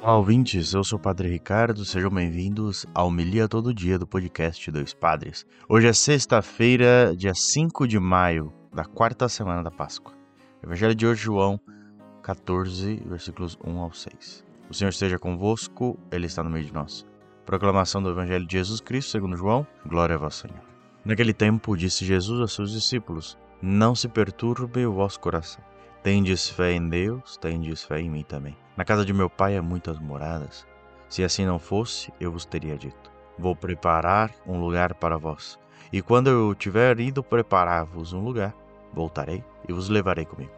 Olá, ouvintes. Eu sou o Padre Ricardo. Sejam bem-vindos ao Melia Todo Dia do podcast Dois Padres. Hoje é sexta-feira, dia 5 de maio, da quarta semana da Páscoa. Evangelho de hoje, João 14, versículos 1 ao 6. O Senhor esteja convosco, Ele está no meio de nós. Proclamação do Evangelho de Jesus Cristo, segundo João. Glória a vós, Senhor. Naquele tempo, disse Jesus aos seus discípulos: Não se perturbe o vosso coração. Tendes fé em Deus, tendes fé em mim também. Na casa de meu pai há muitas moradas. Se assim não fosse, eu vos teria dito: Vou preparar um lugar para vós. E quando eu tiver ido preparar-vos um lugar, voltarei e vos levarei comigo,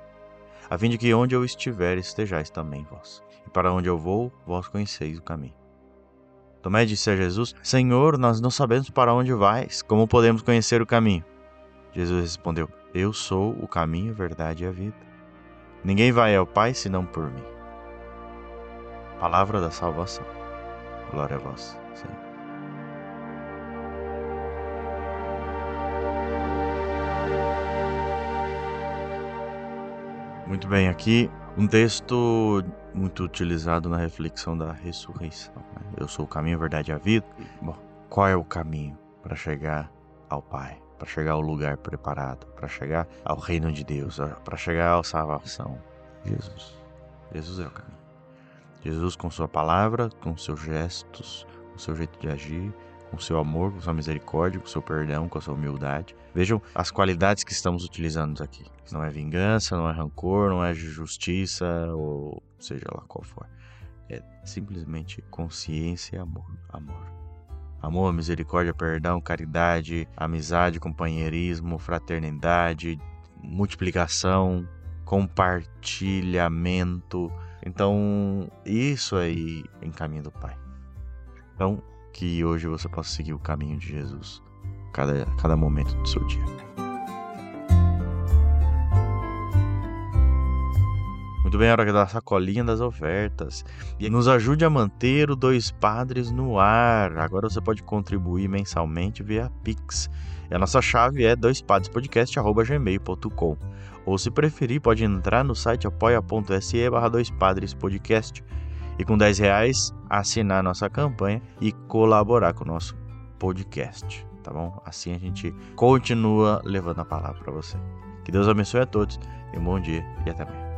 a fim de que onde eu estiver estejais também vós. E para onde eu vou, vós conheceis o caminho. Tomé disse a Jesus: Senhor, nós não sabemos para onde vais, como podemos conhecer o caminho? Jesus respondeu: Eu sou o caminho, a verdade e a vida. Ninguém vai ao Pai senão por mim. Palavra da salvação. Glória a vós, Senhor. Muito bem, aqui um texto muito utilizado na reflexão da ressurreição. Né? Eu sou o caminho, a verdade e a vida. Bom, qual é o caminho para chegar ao Pai? Para chegar ao lugar preparado, para chegar ao reino de Deus, para chegar à salvação. Jesus. Jesus é o caminho. Jesus, com Sua palavra, com seus gestos, com seu jeito de agir, com seu amor, com sua misericórdia, com seu perdão, com a sua humildade. Vejam as qualidades que estamos utilizando aqui. Não é vingança, não é rancor, não é justiça, ou seja lá qual for. É simplesmente consciência e amor. Amor. Amor, misericórdia, perdão, caridade, amizade, companheirismo, fraternidade, multiplicação, compartilhamento. Então, isso aí em caminho do Pai. Então, que hoje você possa seguir o caminho de Jesus cada, cada momento do seu dia. Muito bem, a hora da sacolinha das ofertas. E nos ajude a manter o Dois Padres no ar. Agora você pode contribuir mensalmente via Pix. E a nossa chave é doispadrespodcast.gmail.com Ou se preferir, pode entrar no site apoia.se barra doispadrespodcast e com 10 reais assinar nossa campanha e colaborar com o nosso podcast, tá bom? Assim a gente continua levando a palavra para você. Que Deus abençoe a todos, e um bom dia e até amanhã.